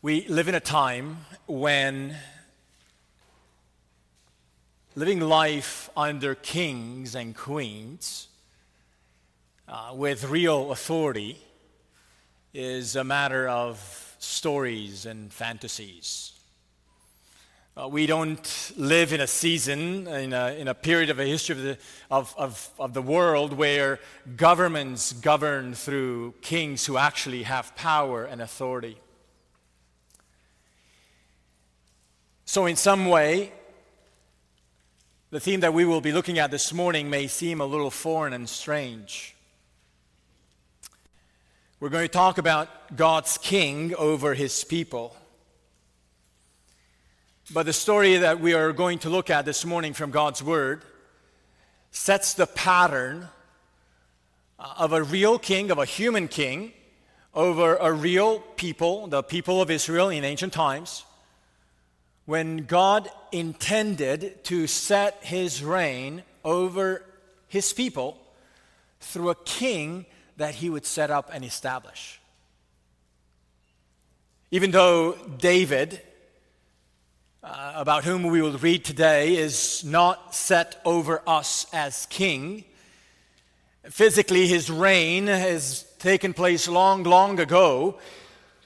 We live in a time when living life under kings and queens uh, with real authority is a matter of stories and fantasies. Uh, we don't live in a season, in a, in a period of a history of the, of, of, of the world where governments govern through kings who actually have power and authority. So, in some way, the theme that we will be looking at this morning may seem a little foreign and strange. We're going to talk about God's king over his people. But the story that we are going to look at this morning from God's Word sets the pattern uh, of a real king, of a human king, over a real people, the people of Israel in ancient times, when God intended to set his reign over his people through a king that he would set up and establish. Even though David uh, about whom we will read today is not set over us as king. Physically, his reign has taken place long, long ago.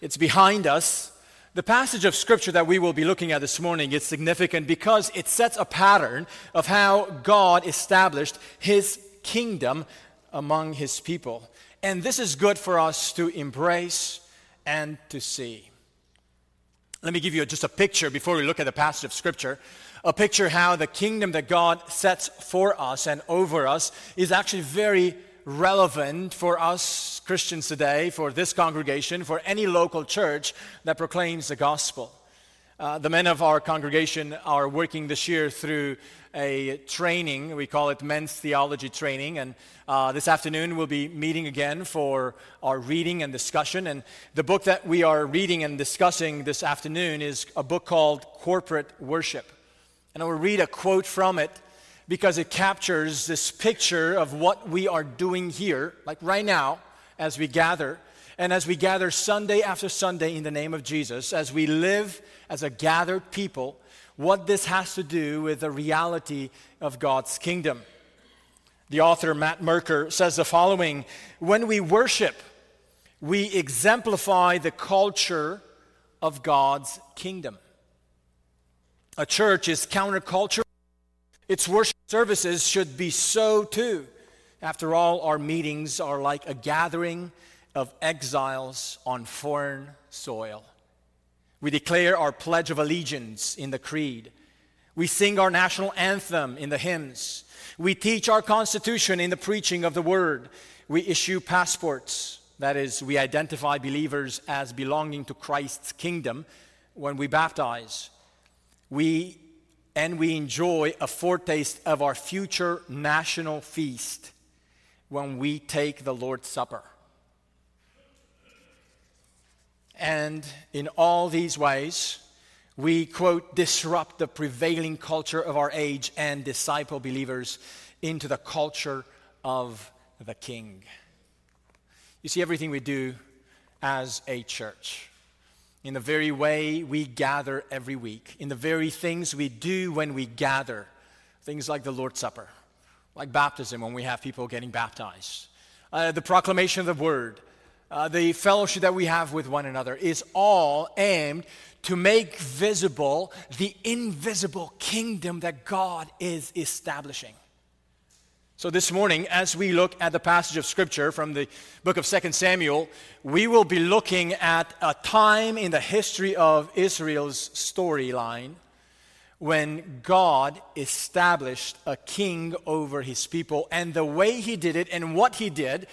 It's behind us. The passage of scripture that we will be looking at this morning is significant because it sets a pattern of how God established his kingdom among his people. And this is good for us to embrace and to see. Let me give you just a picture before we look at the passage of Scripture. A picture how the kingdom that God sets for us and over us is actually very relevant for us Christians today, for this congregation, for any local church that proclaims the gospel. Uh, the men of our congregation are working this year through a training. We call it Men's Theology Training. And uh, this afternoon we'll be meeting again for our reading and discussion. And the book that we are reading and discussing this afternoon is a book called Corporate Worship. And I will read a quote from it because it captures this picture of what we are doing here, like right now, as we gather. And as we gather Sunday after Sunday in the name of Jesus, as we live as a gathered people, what this has to do with the reality of God's kingdom. The author Matt Merker says the following When we worship, we exemplify the culture of God's kingdom. A church is counterculture. Its worship services should be so too. After all, our meetings are like a gathering of exiles on foreign soil. We declare our Pledge of Allegiance in the Creed. We sing our national anthem in the hymns. We teach our Constitution in the preaching of the Word. We issue passports. That is, we identify believers as belonging to Christ's kingdom when we baptize. We and we enjoy a foretaste of our future national feast when we take the Lord's Supper. And in all these ways, we, quote, disrupt the prevailing culture of our age and disciple believers into the culture of the King. You see, everything we do as a church, in the very way we gather every week, in the very things we do when we gather, things like the Lord's Supper, like baptism when we have people getting baptized, uh, the proclamation of the Word, uh, the fellowship that we have with one another is all aimed to make visible the invisible kingdom that God is establishing. So, this morning, as we look at the passage of Scripture from the book of 2 Samuel, we will be looking at a time in the history of Israel's storyline when God established a king over his people and the way he did it and what he did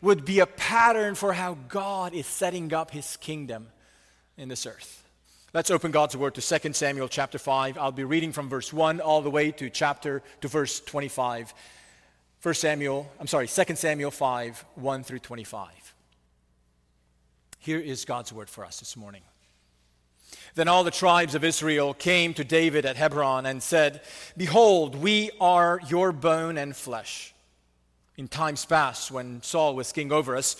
would be a pattern for how God is setting up his kingdom in this earth. Let's open God's word to 2 Samuel chapter 5. I'll be reading from verse 1 all the way to chapter to verse 25. 1 Samuel, I'm sorry, 2 Samuel 5, 1 through 25. Here is God's word for us this morning. Then all the tribes of Israel came to David at Hebron and said, Behold, we are your bone and flesh. In times past, when Saul was king over us,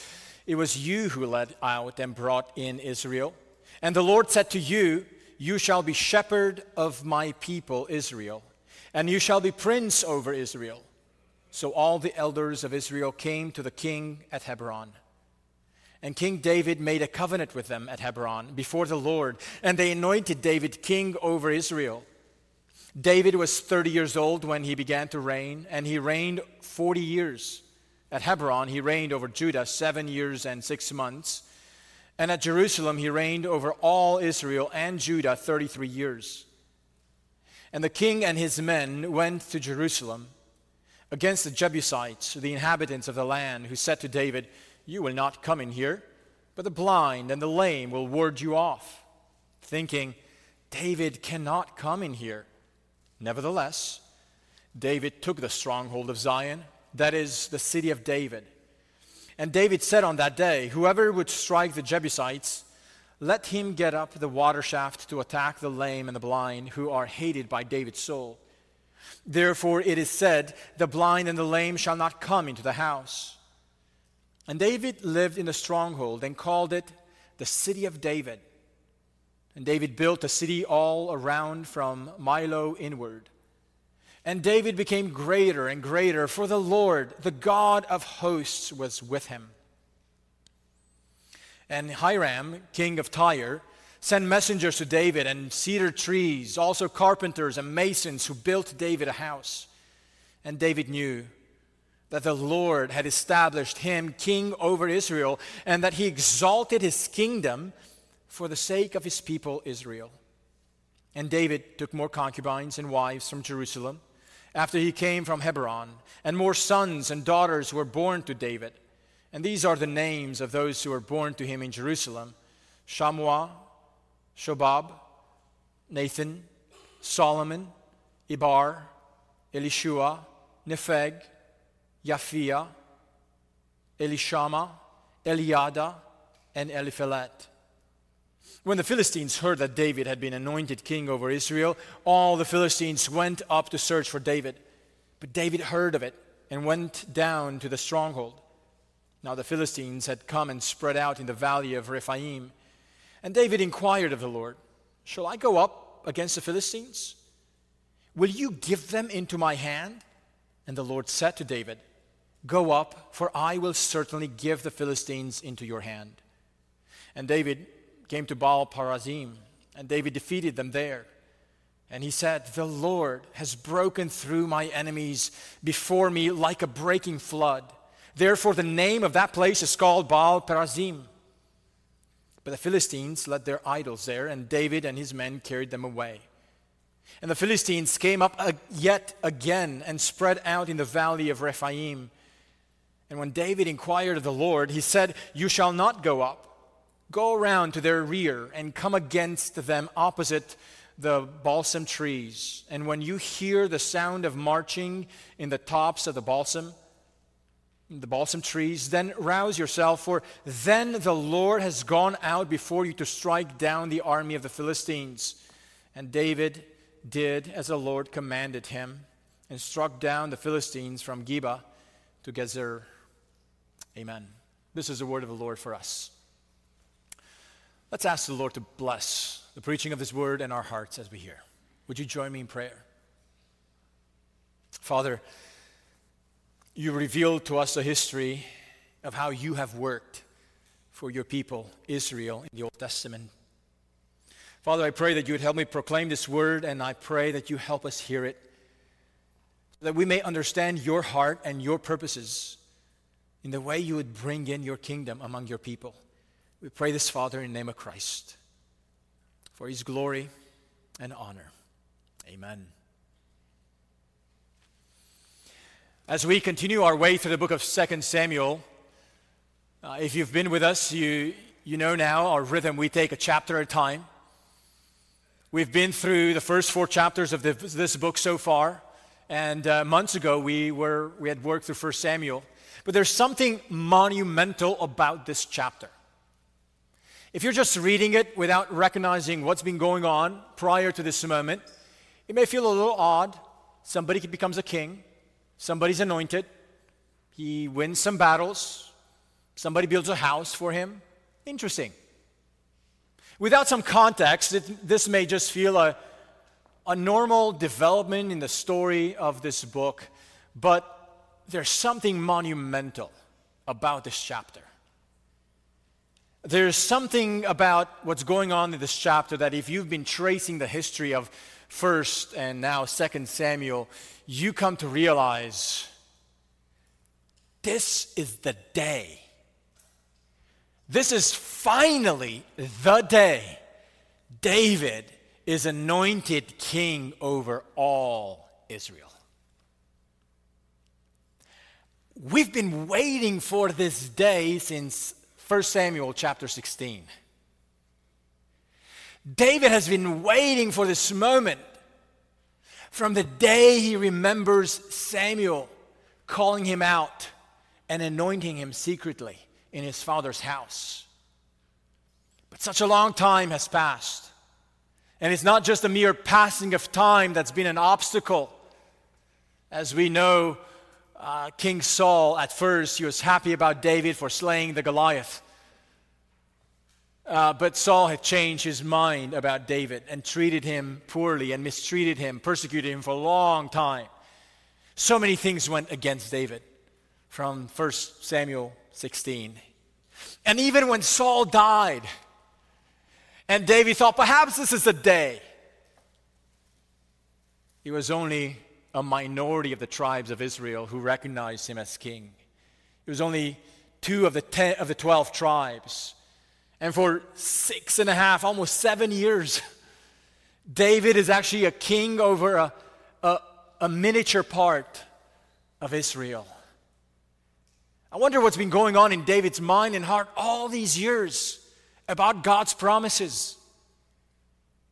it was you who led out and brought in Israel. And the Lord said to you, You shall be shepherd of my people Israel, and you shall be prince over Israel. So all the elders of Israel came to the king at Hebron. And King David made a covenant with them at Hebron before the Lord, and they anointed David king over Israel. David was 30 years old when he began to reign, and he reigned 40 years. At Hebron, he reigned over Judah seven years and six months. And at Jerusalem, he reigned over all Israel and Judah 33 years. And the king and his men went to Jerusalem against the Jebusites, the inhabitants of the land, who said to David, You will not come in here, but the blind and the lame will ward you off, thinking, David cannot come in here. Nevertheless, David took the stronghold of Zion, that is, the city of David. And David said on that day, Whoever would strike the Jebusites, let him get up the water shaft to attack the lame and the blind, who are hated by David's soul. Therefore it is said, The blind and the lame shall not come into the house. And David lived in the stronghold and called it the city of David. And David built a city all around from Millo inward. And David became greater and greater, for the Lord, the God of hosts, was with him. And Hiram, king of Tyre, sent messengers to David and cedar trees, also carpenters and masons who built David a house. And David knew that the Lord had established him king over Israel and that he exalted his kingdom for the sake of his people Israel. And David took more concubines and wives from Jerusalem after he came from Hebron, and more sons and daughters were born to David. And these are the names of those who were born to him in Jerusalem Shammua, Shobab, Nathan, Solomon, Ibhar, Elishua, Nepheg, Japhia, Elishama, Eliada, and Eliphelet. When the Philistines heard that David had been anointed king over Israel, all the Philistines went up to search for David. But David heard of it and went down to the stronghold. Now the Philistines had come and spread out in the valley of Rephaim. And David inquired of the Lord, Shall I go up against the Philistines? Will you give them into my hand? And the Lord said to David, Go up, for I will certainly give the Philistines into your hand. And David came to Baal Perazim, and David defeated them there. And he said, The Lord has broken through my enemies before me like a breaking flood. Therefore, the name of that place is called Baal Perazim. But the Philistines led their idols there, and David and his men carried them away. And the Philistines came up yet again and spread out in the valley of Rephaim. And when David inquired of the Lord, he said, You shall not go up go around to their rear and come against them opposite the balsam trees. And when you hear the sound of marching in the tops of the balsam, the balsam trees, then rouse yourself, for then the Lord has gone out before you to strike down the army of the Philistines. And David did as the Lord commanded him and struck down the Philistines from Geba to Gezer. Amen. This is the word of the Lord for us. Let's ask the Lord to bless the preaching of His word in our hearts as we hear. Would you join me in prayer? Father, you revealed to us a history of how you have worked for your people, Israel, in the Old Testament. Father, I pray that you would help me proclaim this word, and I pray that you help us hear it, so that we may understand your heart and your purposes in the way you would bring in your kingdom among your people. We pray this, Father, in the name of Christ, for his glory and honor. Amen. As we continue our way through the book of 2 Samuel, uh, if you've been with us, you, you know now our rhythm. We take a chapter at a time. We've been through the first four chapters of the, this book so far, and uh, months ago we, were, we had worked through 1 Samuel. But there's something monumental about this chapter. If you're just reading it without recognizing what's been going on prior to this moment, it may feel a little odd. Somebody becomes a king, somebody's anointed, he wins some battles, somebody builds a house for him. Interesting. Without some context, it, this may just feel a, a normal development in the story of this book, but there's something monumental about this chapter. There's something about what's going on in this chapter that if you've been tracing the history of 1st and now 2nd Samuel, you come to realize this is the day. This is finally the day David is anointed king over all Israel. We've been waiting for this day since 1 Samuel chapter 16. David has been waiting for this moment from the day he remembers Samuel calling him out and anointing him secretly in his father's house. But such a long time has passed. And it's not just a mere passing of time that's been an obstacle. As we know, uh, King Saul, at first, he was happy about David for slaying the Goliath. Uh, but Saul had changed his mind about David and treated him poorly and mistreated him, persecuted him for a long time. So many things went against David from 1 Samuel 16. And even when Saul died, and David thought, perhaps this is the day, he was only a minority of the tribes of Israel who recognized him as king. It was only two of the, ten, of the 12 tribes. And for six and a half, almost seven years, David is actually a king over a, a, a miniature part of Israel. I wonder what's been going on in David's mind and heart all these years about God's promises.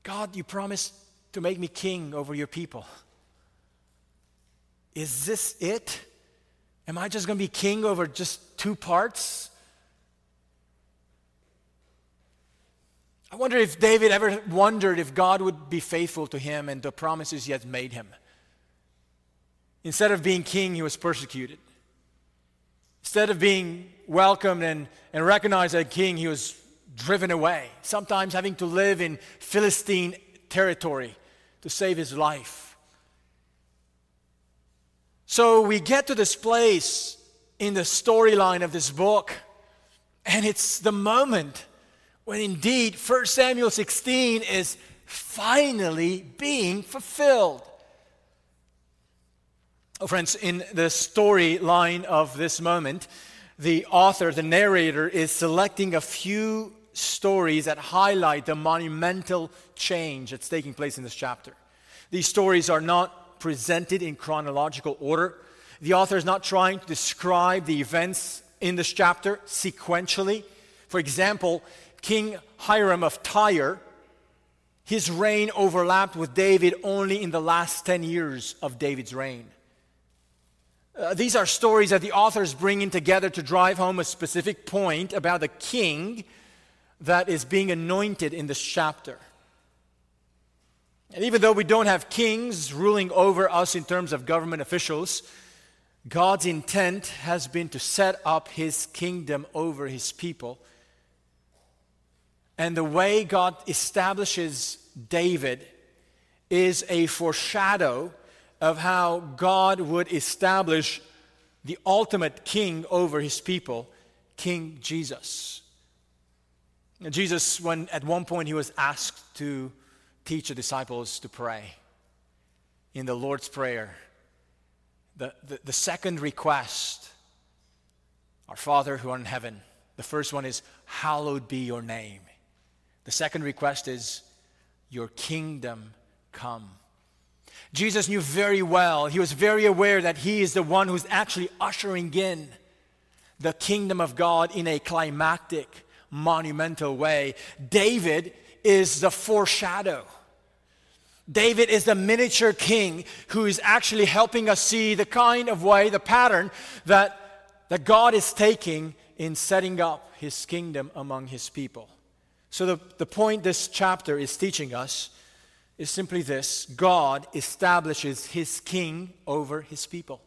God, you promised to make me king over your people. Is this it? Am I just going to be king over just two parts? I wonder if David ever wondered if God would be faithful to him and the promises he had made him. Instead of being king, he was persecuted. Instead of being welcomed and, and recognized as king, he was driven away, sometimes having to live in Philistine territory to save his life. So we get to this place in the storyline of this book, and it's the moment when indeed 1 Samuel 16 is finally being fulfilled. Oh, friends, in the storyline of this moment, the author, the narrator, is selecting a few stories that highlight the monumental change that's taking place in this chapter. These stories are not presented in chronological order. The author is not trying to describe the events in this chapter sequentially. For example, King Hiram of Tyre, his reign overlapped with David only in the last 10 years of David's reign. Uh, these are stories that the authors bring in together to drive home a specific point about the king that is being anointed in this chapter. And even though we don't have kings ruling over us in terms of government officials, God's intent has been to set up his kingdom over his people. And the way God establishes David is a foreshadow of how God would establish the ultimate king over his people, King Jesus. And Jesus, when at one point he was asked to teach the disciples to pray in the Lord's Prayer. The, the, the, second request, Our Father who art in heaven. The first one is, Hallowed be your name. The second request is, Your kingdom come. Jesus knew very well, he was very aware that he is the one who's actually ushering in the kingdom of God in a climactic, monumental way. David is the foreshadow. David is the miniature king who is actually helping us see the kind of way, the pattern that, that God is taking in setting up his kingdom among his people. So, the, the point this chapter is teaching us is simply this God establishes his king over his people.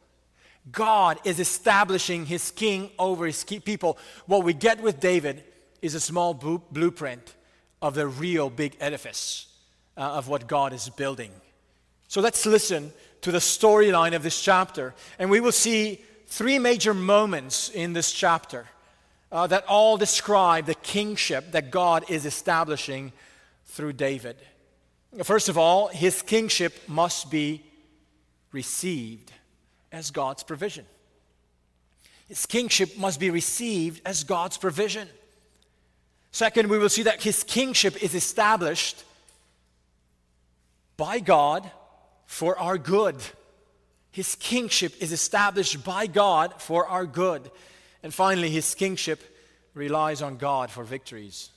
God is establishing his king over his people. What we get with David is a small blueprint of the real big edifice uh, of what God is building. So let's listen to the storyline of this chapter, and we will see three major moments in this chapter uh, that all describe the kingship that God is establishing through David. First of all, his kingship must be received as God's provision. His kingship must be received as God's provision. Second, we will see that his kingship is established by God for our good. His kingship is established by God for our good. And finally, his kingship relies on God for victories.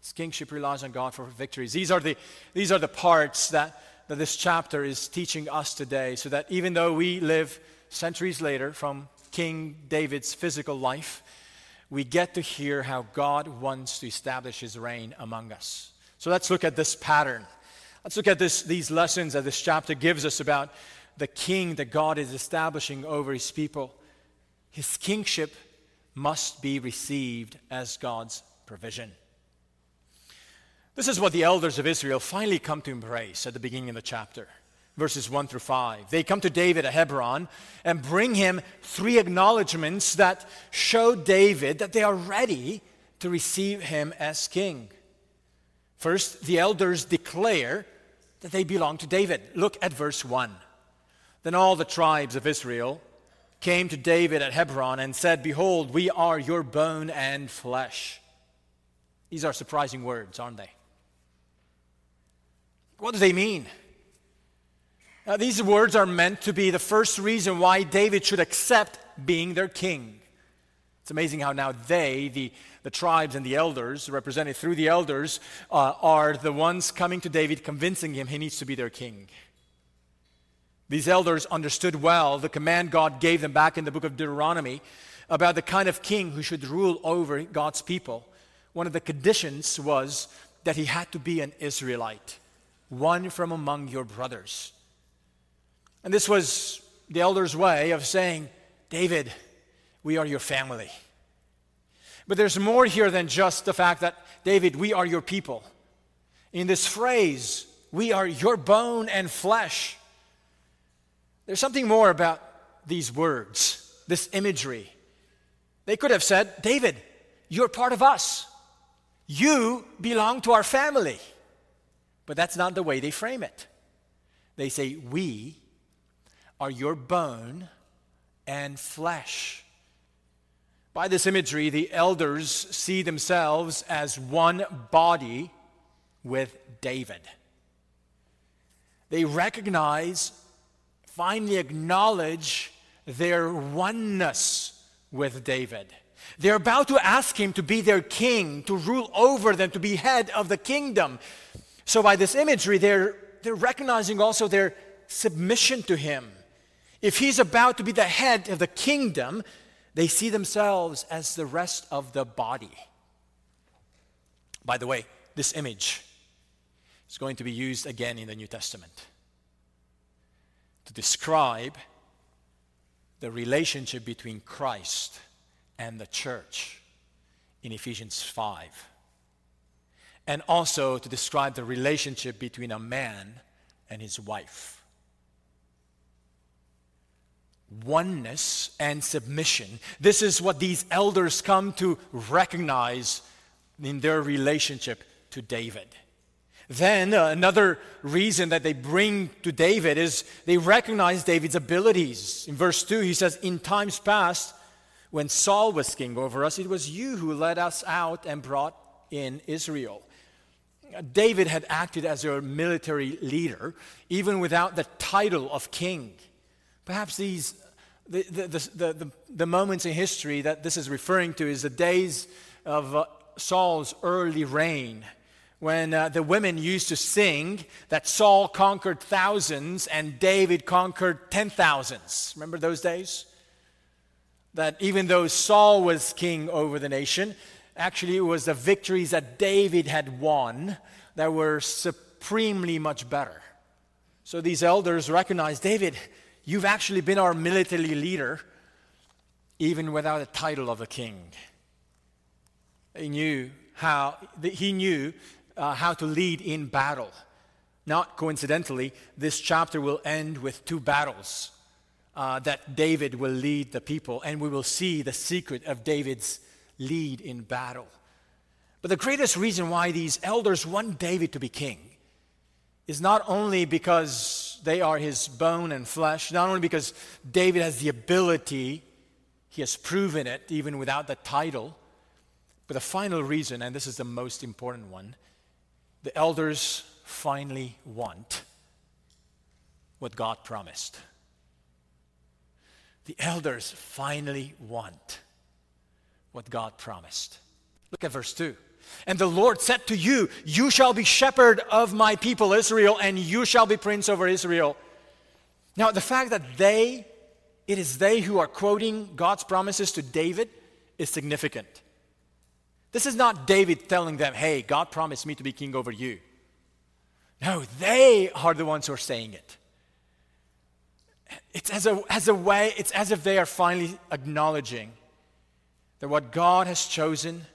His kingship relies on God for victories. These are the, these are the parts that, that this chapter is teaching us today, so that even though we live centuries later from King David's physical life, we get to hear how God wants to establish his reign among us. So let's look at this pattern. Let's look at this, these lessons that this chapter gives us about the king that God is establishing over his people. His kingship must be received as God's provision. This is what the elders of Israel finally come to embrace at the beginning of the chapter verses 1 through 5. They come to David at Hebron and bring him three acknowledgments that show David that they are ready to receive him as king. First, the elders declare that they belong to David. Look at verse 1. Then all the tribes of Israel came to David at Hebron and said, Behold, we are your bone and flesh. These are surprising words, aren't they? What do they mean? Now, these words are meant to be the first reason why David should accept being their king. It's amazing how now they, the, the tribes and the elders, represented through the elders, uh, are the ones coming to David, convincing him he needs to be their king. These elders understood well the command God gave them back in the book of Deuteronomy about the kind of king who should rule over God's people. One of the conditions was that he had to be an Israelite, one from among your brothers. And this was the elder's way of saying, David, we are your family. But there's more here than just the fact that, David, we are your people. In this phrase, we are your bone and flesh. There's something more about these words, this imagery. They could have said, David, you're part of us. You belong to our family. But that's not the way they frame it. They say, We are your bone and flesh. By this imagery, the elders see themselves as one body with David. They recognize, finally acknowledge their oneness with David. They're about to ask him to be their king, to rule over them, to be head of the kingdom. So, by this imagery, they're, they're recognizing also their submission to him. If he's about to be the head of the kingdom, they see themselves as the rest of the body. By the way, this image is going to be used again in the New Testament to describe the relationship between Christ and the church in Ephesians 5. And also to describe the relationship between a man and his wife oneness and submission. This is what these elders come to recognize in their relationship to David. Then, uh, another reason that they bring to David is they recognize David's abilities. In verse 2, he says, In times past, when Saul was king over us, it was you who led us out and brought in Israel. David had acted as a military leader, even without the title of king. Perhaps these the, the, the, the, moments in history that this is referring to is the days of uh, Saul's early reign, when uh, the women used to sing that Saul conquered thousands and David conquered ten thousands. Remember those days? That even though Saul was king over the nation, actually it was the victories that David had won that were supremely much better. So these elders recognized David You've actually been our military leader, even without a title of a king. He knew how, he knew uh, how to lead in battle. Not coincidentally, this chapter will end with two battles uh, that David will lead the people, and we will see the secret of David's lead in battle. But the greatest reason why these elders want David to be king is not only because they are his bone and flesh, not only because David has the ability, he has proven it even without the title, but the final reason, and this is the most important one, the elders finally want what God promised. The elders finally want what God promised. Look at verse 2. And the Lord said to you, You shall be shepherd of my people Israel, and you shall be prince over Israel. Now, the fact that they, it is they who are quoting God's promises to David, is significant. This is not David telling them, Hey, God promised me to be king over you. No, they are the ones who are saying it. It's as a, as a way, it's as if they are finally acknowledging that what God has chosen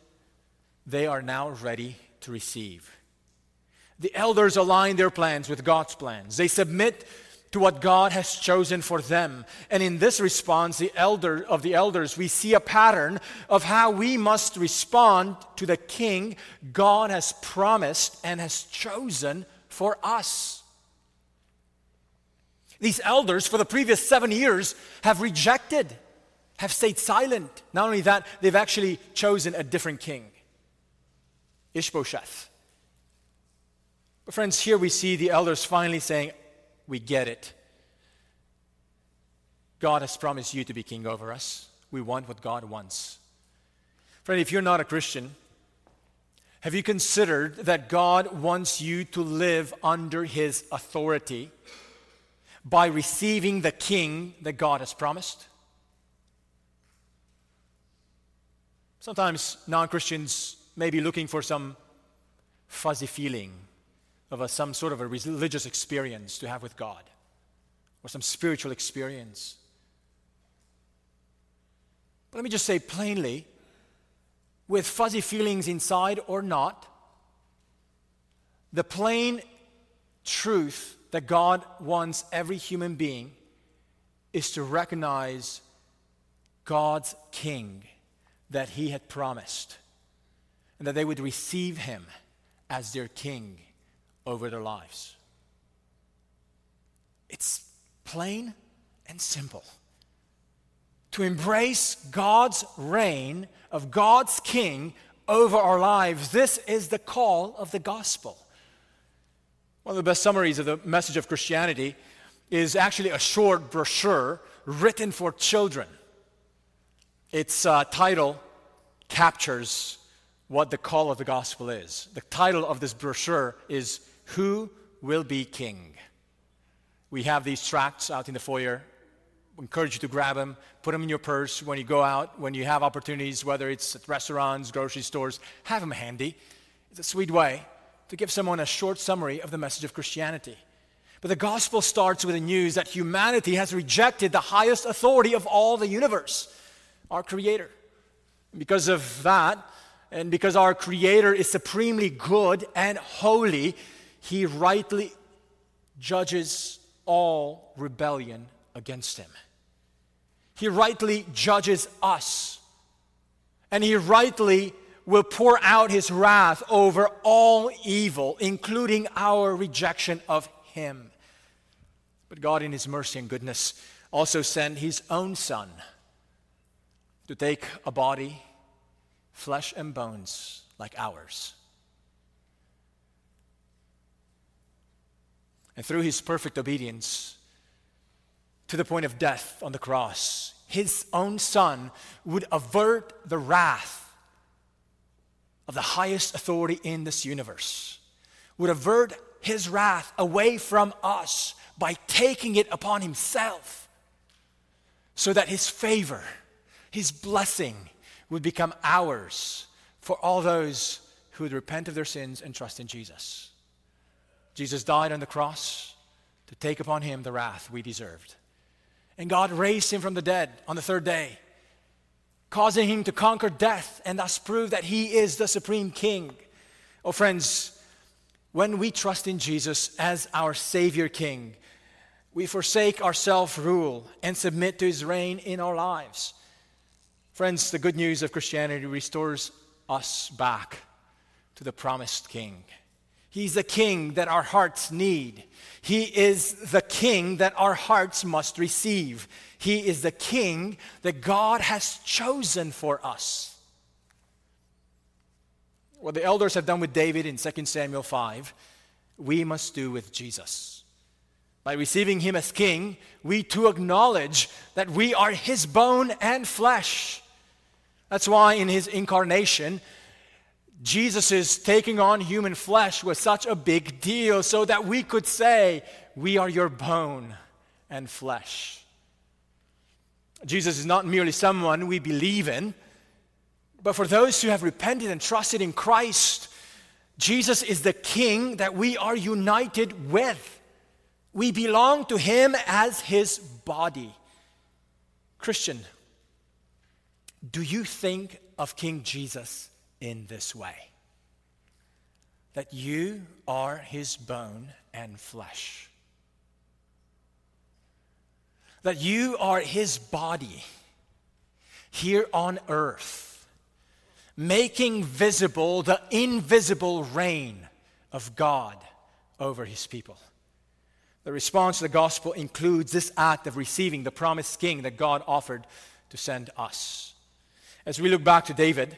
they are now ready to receive. The elders align their plans with God's plans. They submit to what God has chosen for them. And in this response, the elder of the elders, we see a pattern of how we must respond to the king God has promised and has chosen for us. These elders, for the previous seven years, have rejected, have stayed silent. Not only that, they've actually chosen a different king. Ishbosheth. But, friends, here we see the elders finally saying, We get it. God has promised you to be king over us. We want what God wants. Friend, if you're not a Christian, have you considered that God wants you to live under his authority by receiving the king that God has promised? Sometimes non Christians may be looking for some fuzzy feeling of a, some sort of a religious experience to have with God or some spiritual experience. But let me just say plainly with fuzzy feelings inside or not, the plain truth that God wants every human being is to recognize God's King that He had promised and that they would receive him as their king over their lives. It's plain and simple. To embrace God's reign of God's king over our lives, this is the call of the gospel. One of the best summaries of the message of Christianity is actually a short brochure written for children. Its uh, title captures what the call of the gospel is. The title of this brochure is Who Will Be King? We have these tracts out in the foyer. We encourage you to grab them, put them in your purse when you go out, when you have opportunities, whether it's at restaurants, grocery stores, have them handy. It's a sweet way to give someone a short summary of the message of Christianity. But the gospel starts with the news that humanity has rejected the highest authority of all the universe, our Creator. Because of that, and because our Creator is supremely good and holy, He rightly judges all rebellion against Him. He rightly judges us. And He rightly will pour out His wrath over all evil, including our rejection of Him. But God, in His mercy and goodness, also sent His own Son to take a body flesh and bones like ours. And through his perfect obedience to the point of death on the cross, his own son would avert the wrath of the highest authority in this universe, would avert his wrath away from us by taking it upon himself so that his favor, his blessing, would become ours for all those who would repent of their sins and trust in Jesus. Jesus died on the cross to take upon him the wrath we deserved. And God raised him from the dead on the third day, causing him to conquer death and thus prove that he is the supreme king. Oh, friends, when we trust in Jesus as our Savior King, we forsake our self rule and submit to His reign in our lives. Friends, the good news of Christianity restores us back to the promised King. He's the King that our hearts need. He is the King that our hearts must receive. He is the King that God has chosen for us. What the elders have done with David in 2 Samuel 5, we must do with Jesus. By receiving him as king, we too acknowledge that we are his bone and flesh. That's why in his incarnation, Jesus' is taking on human flesh was such a big deal, so that we could say, We are your bone and flesh. Jesus is not merely someone we believe in, but for those who have repented and trusted in Christ, Jesus is the King that we are united with. We belong to Him as His body. Christian, do you think of King Jesus in this way? That you are His bone and flesh. That you are His body here on earth making visible the invisible reign of God over his people. The response to the gospel includes this act of receiving the promised king that God offered to send us. As we look back to David,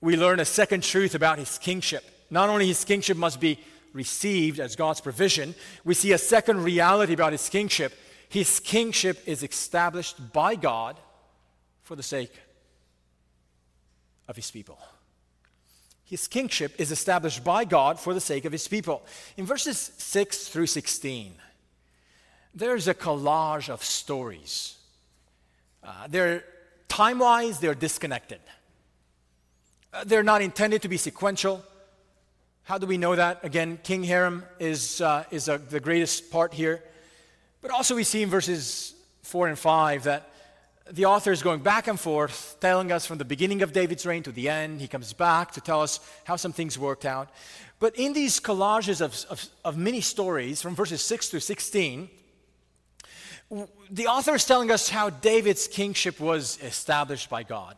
we learn a second truth about his kingship. Not only his kingship must be received as God's provision, we see a second reality about his kingship. His kingship is established by God for the sake of his people. His kingship is established by God for the sake of his people. In verses 6 through 16, there's a collage of stories. Uh, they're time wise, they're disconnected. Uh, they're not intended to be sequential. How do we know that? Again, King Hiram is, uh, is a, the greatest part here. But also, we see in verses 4 and 5 that the author is going back and forth, telling us from the beginning of David's reign to the end. He comes back to tell us how some things worked out. But in these collages of, of, of many stories, from verses 6 to 16, the author is telling us how David's kingship was established by God.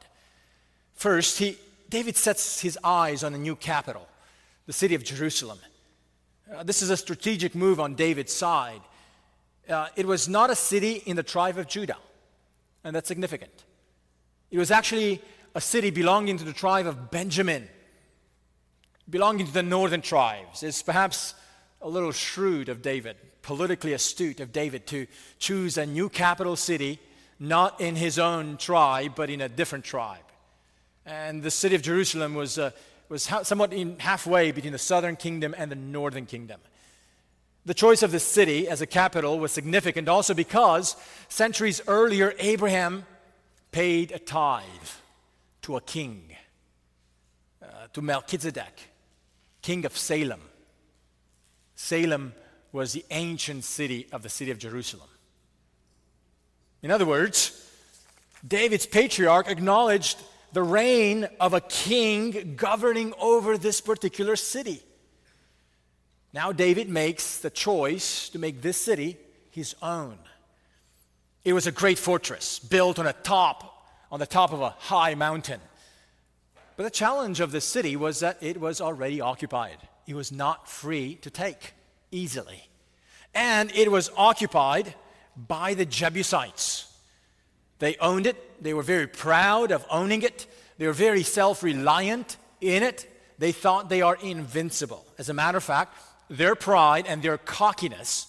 First, he, David sets his eyes on a new capital, the city of Jerusalem. Uh, this is a strategic move on David's side. Uh, it was not a city in the tribe of Judah and that's significant. It was actually a city belonging to the tribe of Benjamin, belonging to the northern tribes. It's perhaps a little shrewd of David, politically astute of David, to choose a new capital city, not in his own tribe, but in a different tribe. And the city of Jerusalem was, uh, was somewhat in halfway between the southern kingdom and the northern kingdom. The choice of the city as a capital was significant also because centuries earlier, Abraham paid a tithe to a king, uh, to Melchizedek, king of Salem. Salem was the ancient city of the city of Jerusalem. In other words, David's patriarch acknowledged the reign of a king governing over this particular city. Now, David makes the choice to make this city his own. It was a great fortress built on a top, on the top of a high mountain. But the challenge of this city was that it was already occupied. It was not free to take easily. And it was occupied by the Jebusites. They owned it, they were very proud of owning it, they were very self reliant in it. They thought they are invincible. As a matter of fact, their pride and their cockiness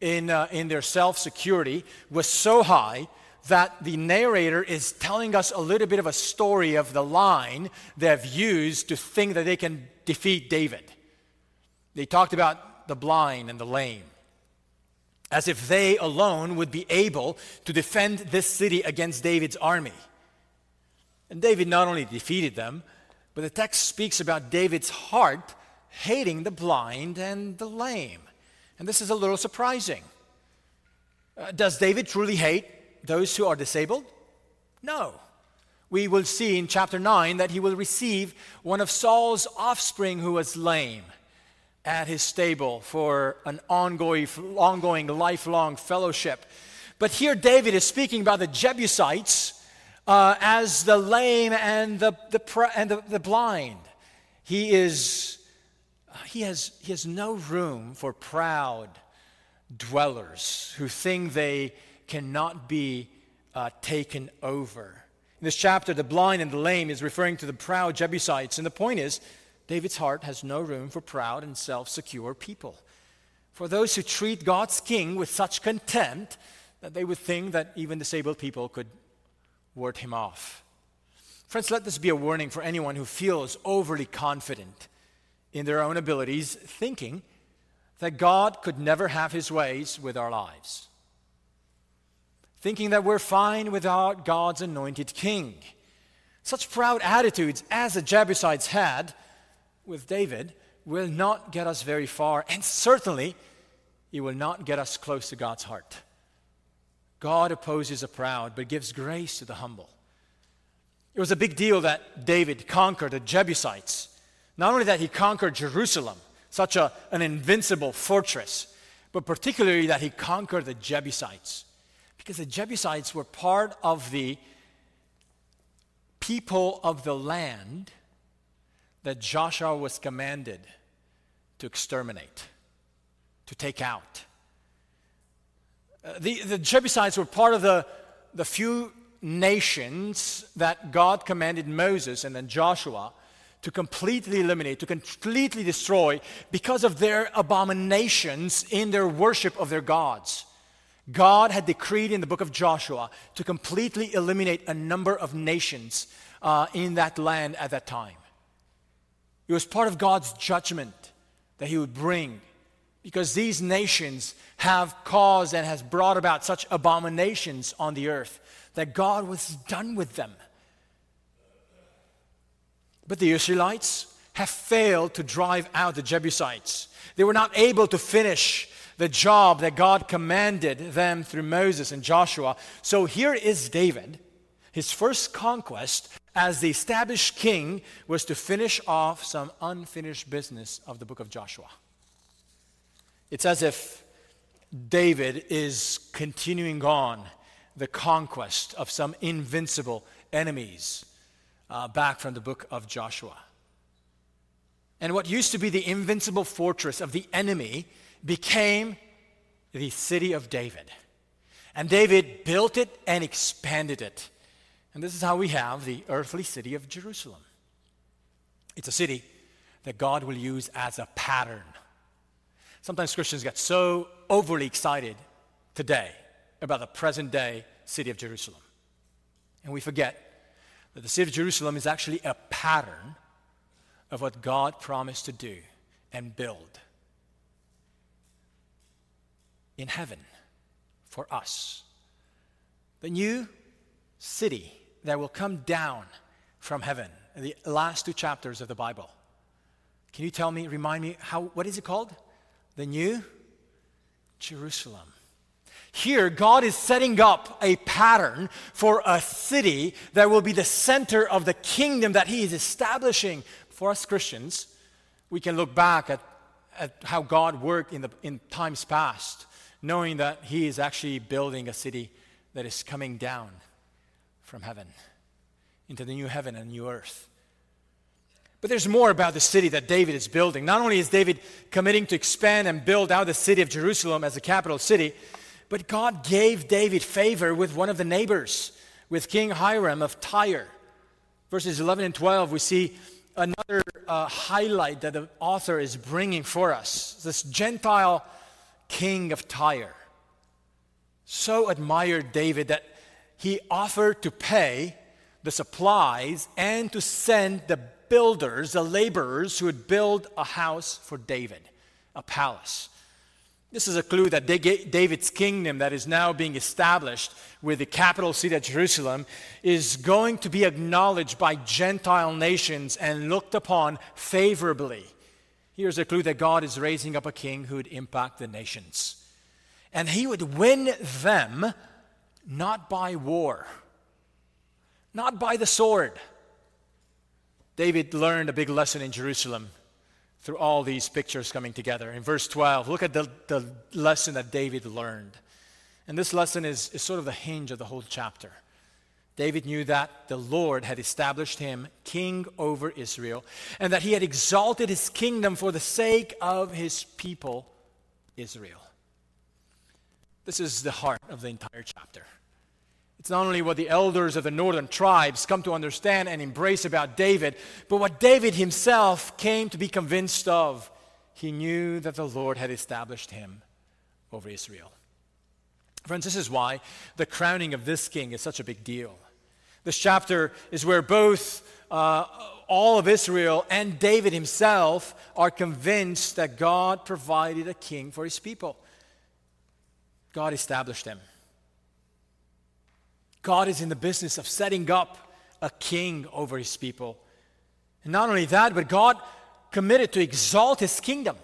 in, uh, in their self security was so high that the narrator is telling us a little bit of a story of the line they've used to think that they can defeat David. They talked about the blind and the lame, as if they alone would be able to defend this city against David's army. And David not only defeated them, but the text speaks about David's heart hating the blind and the lame. And this is a little surprising. Uh, does David truly hate those who are disabled? No. We will see in chapter 9 that he will receive one of Saul's offspring who was lame. At his stable for an ongoing, ongoing lifelong fellowship. But here David is speaking about the Jebusites uh, as the lame and the, the, and the, the blind. He is he has, he has no room for proud dwellers who think they cannot be uh, taken over. In this chapter, the blind and the lame is referring to the proud Jebusites. And the point is, David's heart has no room for proud and self secure people. For those who treat God's king with such contempt that they would think that even disabled people could ward him off. Friends, let this be a warning for anyone who feels overly confident in their own abilities, thinking that God could never have his ways with our lives. Thinking that we're fine without God's anointed king. Such proud attitudes as the Jebusites had with David will not get us very far, and certainly it will not get us close to God's heart. God opposes the proud, but gives grace to the humble. It was a big deal that David conquered the Jebusites. Not only that he conquered Jerusalem, such a, an invincible fortress, but particularly that he conquered the Jebusites. Because the Jebusites were part of the people of the land that Joshua was commanded to exterminate, to take out. Uh, the, the Jebusites were part of the, the few nations that God commanded Moses and then Joshua to completely eliminate, to completely destroy because of their abominations in their worship of their gods. God had decreed in the book of Joshua to completely eliminate a number of nations uh, in that land at that time. It was part of God's judgment that He would bring because these nations have caused and has brought about such abominations on the earth that God was done with them. But the Israelites have failed to drive out the Jebusites. They were not able to finish the job that God commanded them through Moses and Joshua. So here is David. His first conquest as the established king was to finish off some unfinished business of the book of Joshua. It's as if David is continuing on the conquest of some invincible enemies uh, back from the book of Joshua. And what used to be the invincible fortress of the enemy became the city of David. And David built it and expanded it. And this is how we have the earthly city of Jerusalem. It's a city that God will use as a pattern. Sometimes Christians get so overly excited today about the present day city of Jerusalem. And we forget that the city of Jerusalem is actually a pattern of what God promised to do and build in heaven for us. The new city that will come down from heaven, the last two chapters of the Bible. Can you tell me, remind me, how, what is it called? The new Jerusalem. Here, God is setting up a pattern for a city that will be the center of the kingdom that He is establishing. For us Christians, we can look back at, at how God worked in, the, in times past, knowing that He is actually building a city that is coming down from heaven into the new heaven and new earth. But there's more about the city that David is building. Not only is David committing to expand and build out the city of Jerusalem as a capital city, but God gave David favor with one of the neighbors, with King Hiram of Tyre. Verses 11 and 12, we see another uh, highlight that the author is bringing for us. This Gentile king of Tyre so admired David that he offered to pay the supplies and to send the builders, the laborers who would build a house for David, a palace. This is a clue that David's kingdom, that is now being established with the capital city at Jerusalem, is going to be acknowledged by Gentile nations and looked upon favorably. Here's a clue that God is raising up a king who would impact the nations. And he would win them not by war, not by the sword. David learned a big lesson in Jerusalem through all these pictures coming together. In verse 12, look at the, the lesson that David learned. And this lesson is, is sort of the hinge of the whole chapter. David knew that the Lord had established him king over Israel and that he had exalted his kingdom for the sake of his people, Israel. This is the heart of the entire chapter. It's not only what the elders of the northern tribes come to understand and embrace about David, but what David himself came to be convinced of. He knew that the Lord had established him over Israel. Friends, this is why the crowning of this king is such a big deal. This chapter is where both uh, all of Israel and David himself are convinced that God provided a king for his people. God established him. God is in the business of setting up a king over his people. And not only that, but God committed to exalt his kingdom.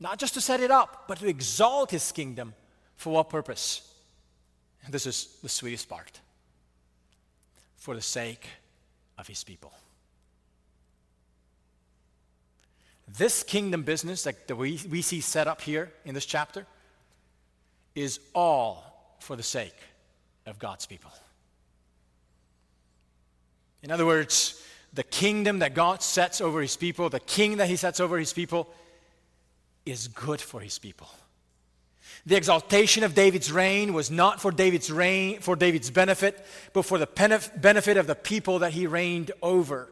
Not just to set it up, but to exalt his kingdom. For what purpose? And this is the sweetest part for the sake of his people. This kingdom business that we, we see set up here in this chapter is all for the sake of God's people. In other words, the kingdom that God sets over his people, the king that he sets over his people, is good for his people. The exaltation of David's reign was not for David's reign for David's benefit, but for the benefit of the people that he reigned over.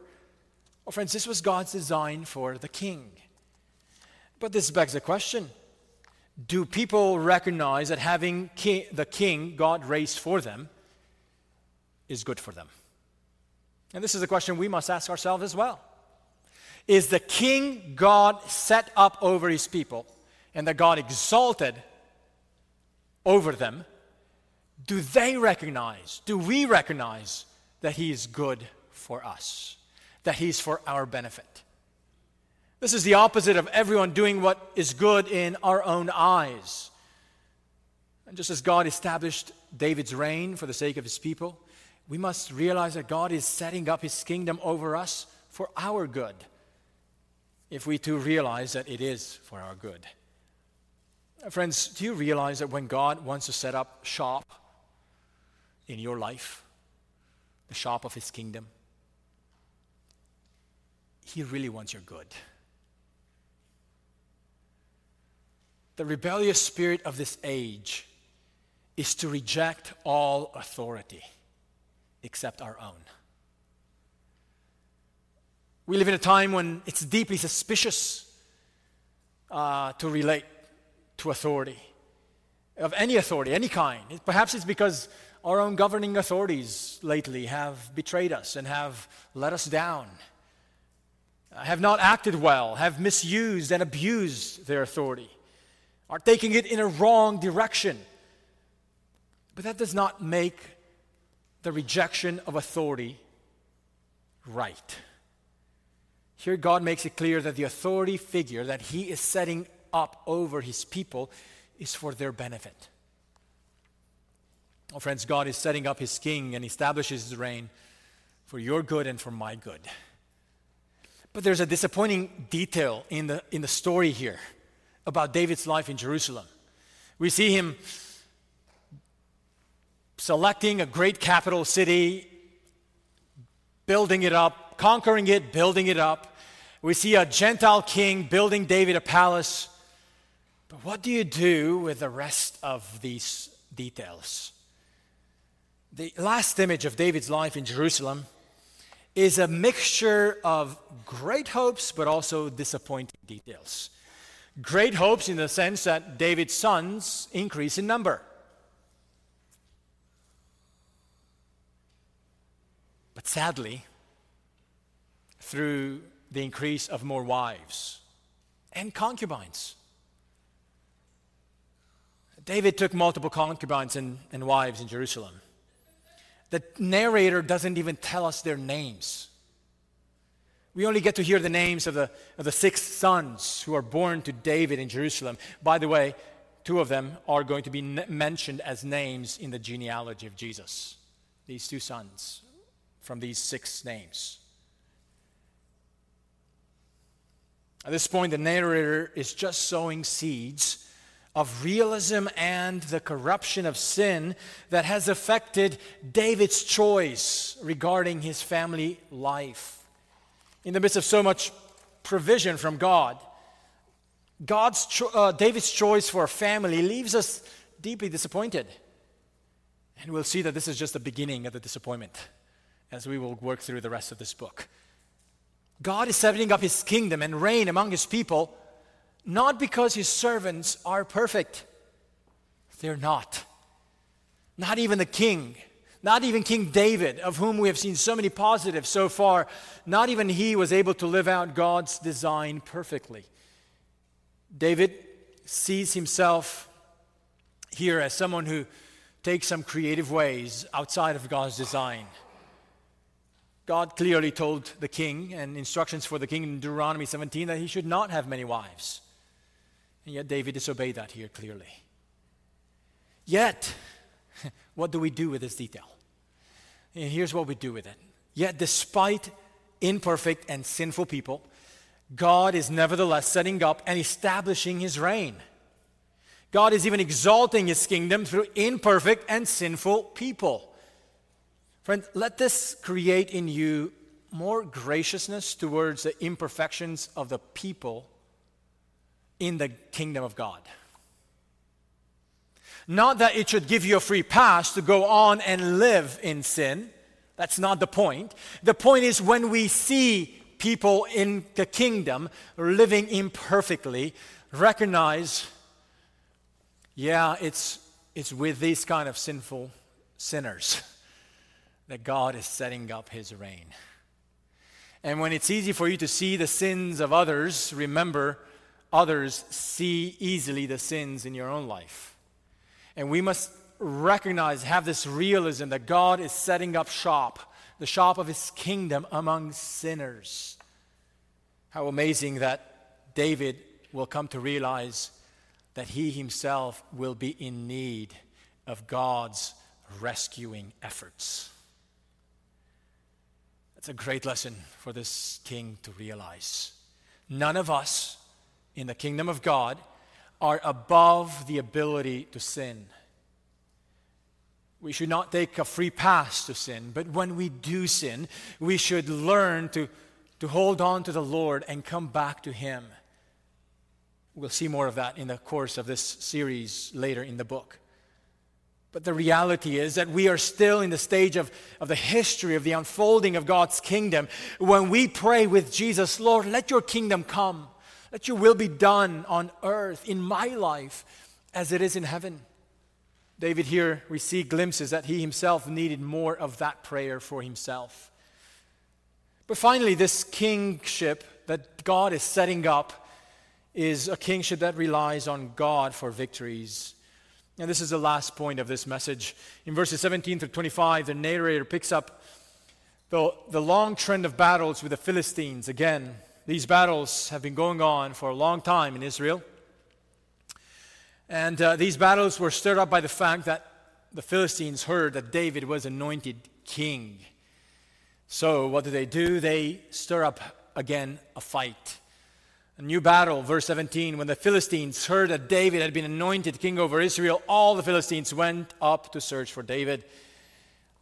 Well, friends, this was God's design for the king. But this begs the question do people recognize that having the king God raised for them is good for them? And this is a question we must ask ourselves as well. Is the king God set up over his people and that God exalted over them, do they recognize, do we recognize that he is good for us, that he's for our benefit? This is the opposite of everyone doing what is good in our own eyes. And just as God established David's reign for the sake of his people, we must realize that God is setting up his kingdom over us for our good, if we too realize that it is for our good. Friends, do you realize that when God wants to set up shop in your life, the shop of his kingdom, he really wants your good. The rebellious spirit of this age is to reject all authority except our own. We live in a time when it's deeply suspicious uh, to relate to authority, of any authority, any kind. Perhaps it's because our own governing authorities lately have betrayed us and have let us down, have not acted well, have misused and abused their authority are taking it in a wrong direction. But that does not make the rejection of authority right. Here, God makes it clear that the authority figure that He is setting up over His people is for their benefit. Oh, friends, God is setting up His king and establishes His reign for your good and for my good. But there's a disappointing detail in the, in the story here about David's life in Jerusalem. We see him selecting a great capital city, building it up, conquering it, building it up. We see a Gentile king building David a palace. But what do you do with the rest of these details? The last image of David's life in Jerusalem is a mixture of great hopes but also disappointing details. Great hopes in the sense that David's sons increase in number. But sadly, through the increase of more wives and concubines. David took multiple concubines and, and wives in Jerusalem. The narrator doesn't even tell us their names. We only get to hear the names of the, of the six sons who are born to David in Jerusalem. By the way, two of them are going to be mentioned as names in the genealogy of Jesus. These two sons from these six names. At this point, the narrator is just sowing seeds of realism and the corruption of sin that has affected David's choice regarding his family life. In the midst of so much provision from God, God's cho- uh, David's choice for a family leaves us deeply disappointed. And we'll see that this is just the beginning of the disappointment as we will work through the rest of this book. God is setting up his kingdom and reign among his people, not because his servants are perfect. They're not. Not even the king, not even King David, of whom we have seen so many positives so far, not even he was able to live out God's design perfectly. David sees himself here as someone who takes some creative ways outside of God's design. God clearly told the king and instructions for the king in Deuteronomy 17 that he should not have many wives. And yet David disobeyed that here clearly. Yet, what do we do with this detail? And here's what we do with it. Yet, despite imperfect and sinful people, God is nevertheless setting up and establishing his reign. God is even exalting his kingdom through imperfect and sinful people. Friend, let this create in you more graciousness towards the imperfections of the people in the kingdom of God. Not that it should give you a free pass to go on and live in sin. That's not the point. The point is when we see people in the kingdom living imperfectly, recognize, yeah, it's, it's with these kind of sinful sinners that God is setting up his reign. And when it's easy for you to see the sins of others, remember, others see easily the sins in your own life. And we must recognize, have this realism that God is setting up shop, the shop of his kingdom among sinners. How amazing that David will come to realize that he himself will be in need of God's rescuing efforts. It's a great lesson for this king to realize. None of us in the kingdom of God are above the ability to sin. We should not take a free pass to sin, but when we do sin, we should learn to, to hold on to the Lord and come back to Him. We'll see more of that in the course of this series later in the book. But the reality is that we are still in the stage of, of the history of the unfolding of God's kingdom when we pray with Jesus, Lord, let your kingdom come. Let your will be done on earth, in my life, as it is in heaven. David here, we see glimpses that he himself needed more of that prayer for himself. But finally, this kingship that God is setting up is a kingship that relies on God for victories and this is the last point of this message. In verses 17 through 25, the narrator picks up the, the long trend of battles with the Philistines. Again, these battles have been going on for a long time in Israel. And uh, these battles were stirred up by the fact that the Philistines heard that David was anointed king. So, what do they do? They stir up again a fight. A new battle, verse 17. When the Philistines heard that David had been anointed king over Israel, all the Philistines went up to search for David.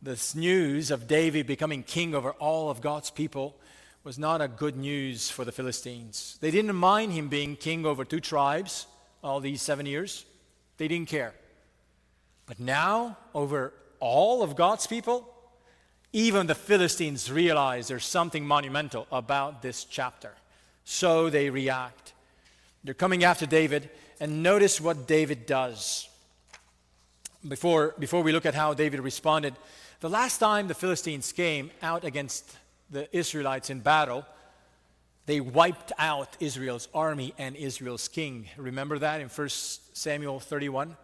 This news of David becoming king over all of God's people was not a good news for the Philistines. They didn't mind him being king over two tribes all these seven years, they didn't care. But now, over all of God's people, even the Philistines realize there's something monumental about this chapter so they react. They're coming after David, and notice what David does. Before, before we look at how David responded, the last time the Philistines came out against the Israelites in battle, they wiped out Israel's army and Israel's king. Remember that in 1 Samuel 31?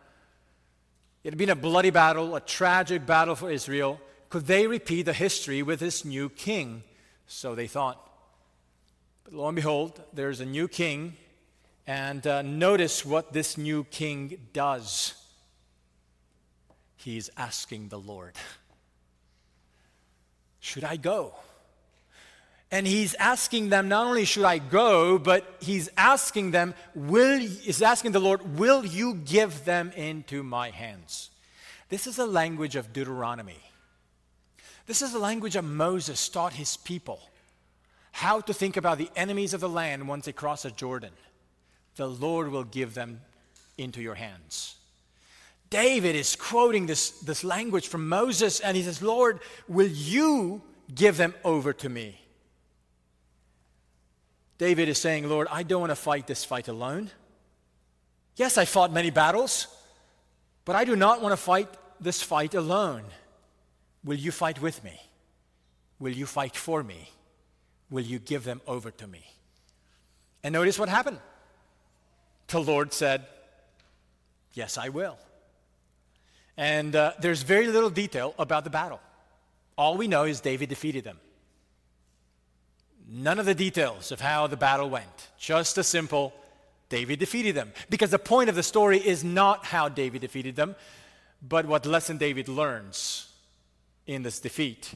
It had been a bloody battle, a tragic battle for Israel. Could they repeat the history with this new king? So they thought. But lo and behold, there's a new king, and uh, notice what this new king does. He's asking the Lord, Should I go? And he's asking them not only should I go, but he's asking them, will is asking the Lord, will you give them into my hands? This is a language of Deuteronomy. This is the language of Moses taught his people how to think about the enemies of the land once they cross the Jordan. The Lord will give them into your hands. David is quoting this, this language from Moses, and he says, Lord, will you give them over to me? David is saying, Lord, I don't want to fight this fight alone. Yes, I fought many battles, but I do not want to fight this fight alone. Will you fight with me? Will you fight for me? Will you give them over to me? And notice what happened. The Lord said, Yes, I will. And uh, there's very little detail about the battle. All we know is David defeated them. None of the details of how the battle went. Just a simple David defeated them. Because the point of the story is not how David defeated them, but what lesson David learns in this defeat.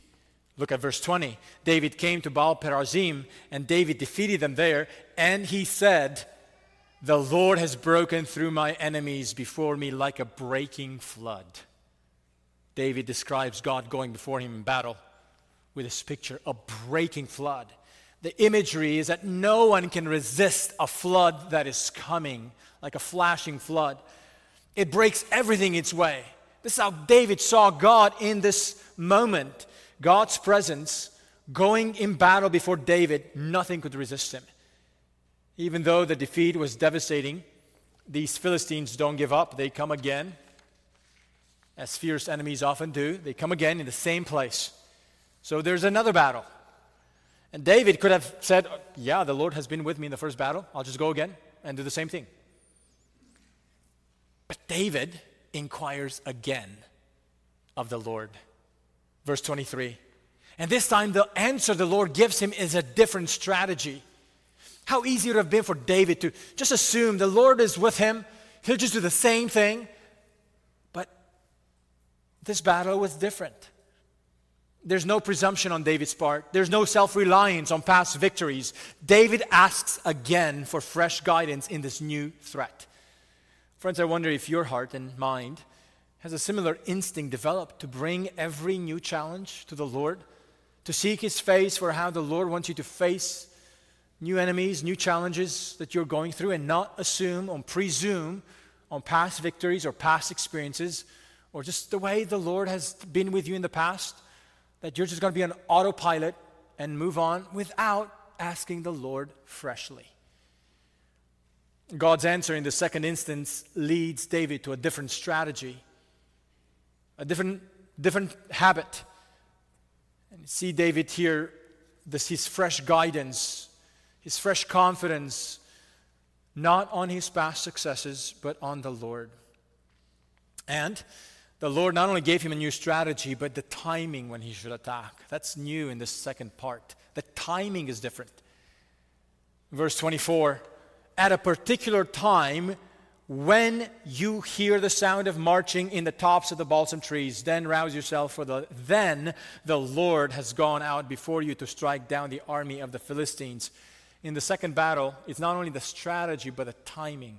Look at verse 20. David came to Baal Perazim, and David defeated them there, and he said, The Lord has broken through my enemies before me like a breaking flood. David describes God going before him in battle with this picture, a breaking flood the imagery is that no one can resist a flood that is coming, like a flashing flood. It breaks everything its way. This is how David saw God in this moment. God's presence going in battle before David, nothing could resist him. Even though the defeat was devastating, these Philistines don't give up. They come again, as fierce enemies often do. They come again in the same place. So there's another battle. And David could have said, Yeah, the Lord has been with me in the first battle. I'll just go again and do the same thing. But David inquires again of the Lord. Verse 23. And this time, the answer the Lord gives him is a different strategy. How easy it would have been for David to just assume the Lord is with him, he'll just do the same thing. But this battle was different. There's no presumption on David's part. There's no self reliance on past victories. David asks again for fresh guidance in this new threat. Friends, I wonder if your heart and mind has a similar instinct developed to bring every new challenge to the Lord, to seek His face for how the Lord wants you to face new enemies, new challenges that you're going through, and not assume or presume on past victories or past experiences or just the way the Lord has been with you in the past that you're just going to be on autopilot and move on without asking the Lord freshly. God's answer in the second instance leads David to a different strategy, a different, different habit. And see David here, this his fresh guidance, his fresh confidence, not on his past successes, but on the Lord. And the Lord not only gave him a new strategy, but the timing when he should attack. That's new in the second part. The timing is different. Verse 24 At a particular time, when you hear the sound of marching in the tops of the balsam trees, then rouse yourself, for the, then the Lord has gone out before you to strike down the army of the Philistines. In the second battle, it's not only the strategy, but the timing.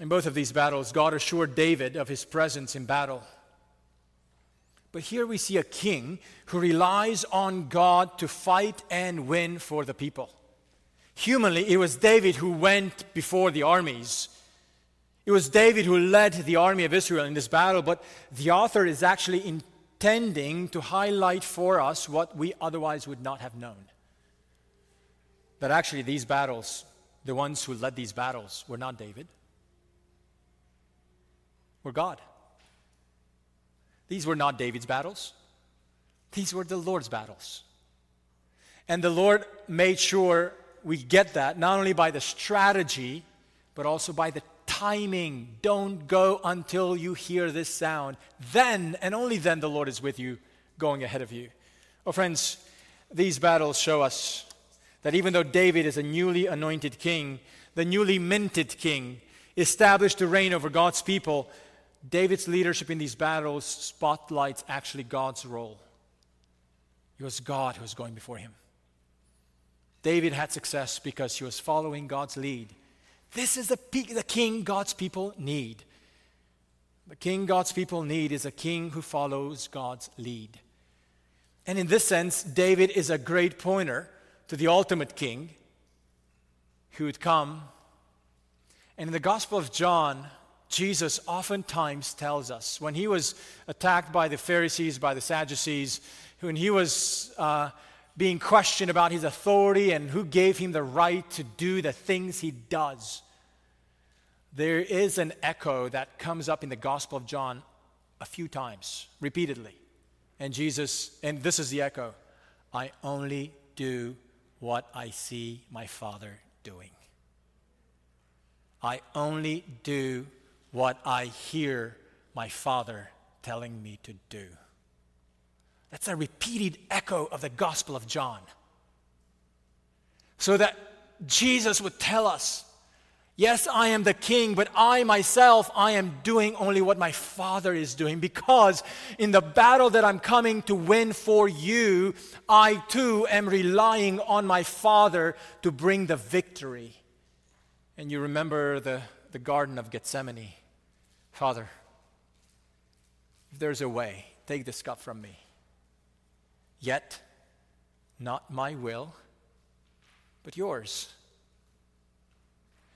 In both of these battles, God assured David of his presence in battle. But here we see a king who relies on God to fight and win for the people. Humanly, it was David who went before the armies. It was David who led the army of Israel in this battle, but the author is actually intending to highlight for us what we otherwise would not have known. That actually, these battles, the ones who led these battles, were not David were God. These were not David's battles, these were the Lord's battles. And the Lord made sure we get that not only by the strategy, but also by the timing. Don't go until you hear this sound. Then, and only then, the Lord is with you, going ahead of you. Oh, friends, these battles show us that even though David is a newly anointed king, the newly minted king, established to reign over God's people, David's leadership in these battles spotlights actually God's role. It was God who was going before him. David had success because he was following God's lead. This is the, the king God's people need. The king God's people need is a king who follows God's lead. And in this sense, David is a great pointer to the ultimate king who would come. And in the Gospel of John, Jesus oftentimes tells us when he was attacked by the Pharisees, by the Sadducees, when he was uh, being questioned about his authority and who gave him the right to do the things he does, there is an echo that comes up in the Gospel of John a few times, repeatedly. And Jesus, and this is the echo I only do what I see my Father doing. I only do what I hear my Father telling me to do. That's a repeated echo of the Gospel of John. So that Jesus would tell us, Yes, I am the king, but I myself, I am doing only what my Father is doing because in the battle that I'm coming to win for you, I too am relying on my Father to bring the victory. And you remember the, the Garden of Gethsemane. Father, if there's a way, take this cup from me. Yet, not my will, but yours.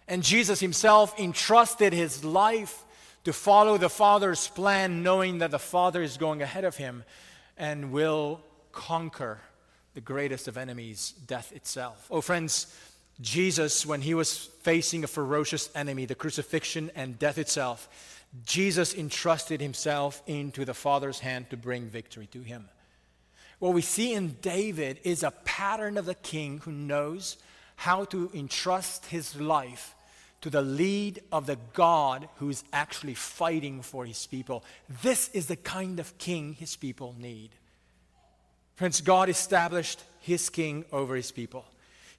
And Jesus himself entrusted his life to follow the Father's plan, knowing that the Father is going ahead of him and will conquer the greatest of enemies, death itself. Oh, friends, Jesus, when he was facing a ferocious enemy, the crucifixion and death itself, Jesus entrusted himself into the Father's hand to bring victory to him. What we see in David is a pattern of the king who knows how to entrust his life to the lead of the God who's actually fighting for his people. This is the kind of king his people need. Friends, God established his king over his people.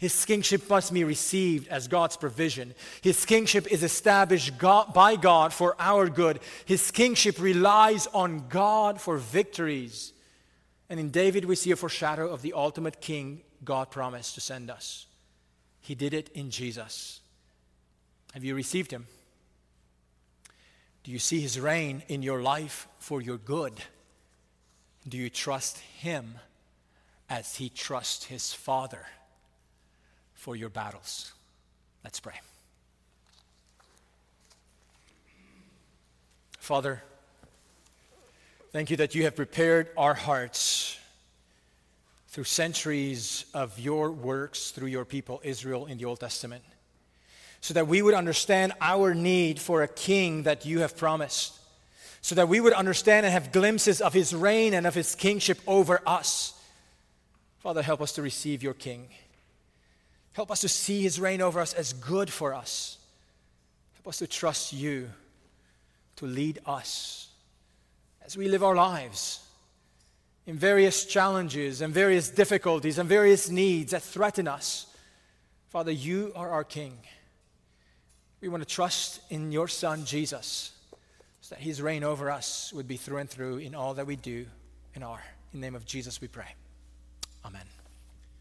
His kingship must be received as God's provision. His kingship is established God, by God for our good. His kingship relies on God for victories. And in David, we see a foreshadow of the ultimate king God promised to send us. He did it in Jesus. Have you received Him? Do you see His reign in your life for your good? Do you trust Him as He trusts His Father for your battles? Let's pray. Father, thank you that you have prepared our hearts through centuries of your works through your people, Israel, in the Old Testament so that we would understand our need for a king that you have promised, so that we would understand and have glimpses of his reign and of his kingship over us. Father, help us to receive your king. Help us to see his reign over us as good for us. Help us to trust you to lead us as we live our lives in various challenges and various difficulties and various needs that threaten us. Father, you are our king. We want to trust in your Son, Jesus, so that his reign over us would be through and through in all that we do and are. In the name of Jesus, we pray. Amen.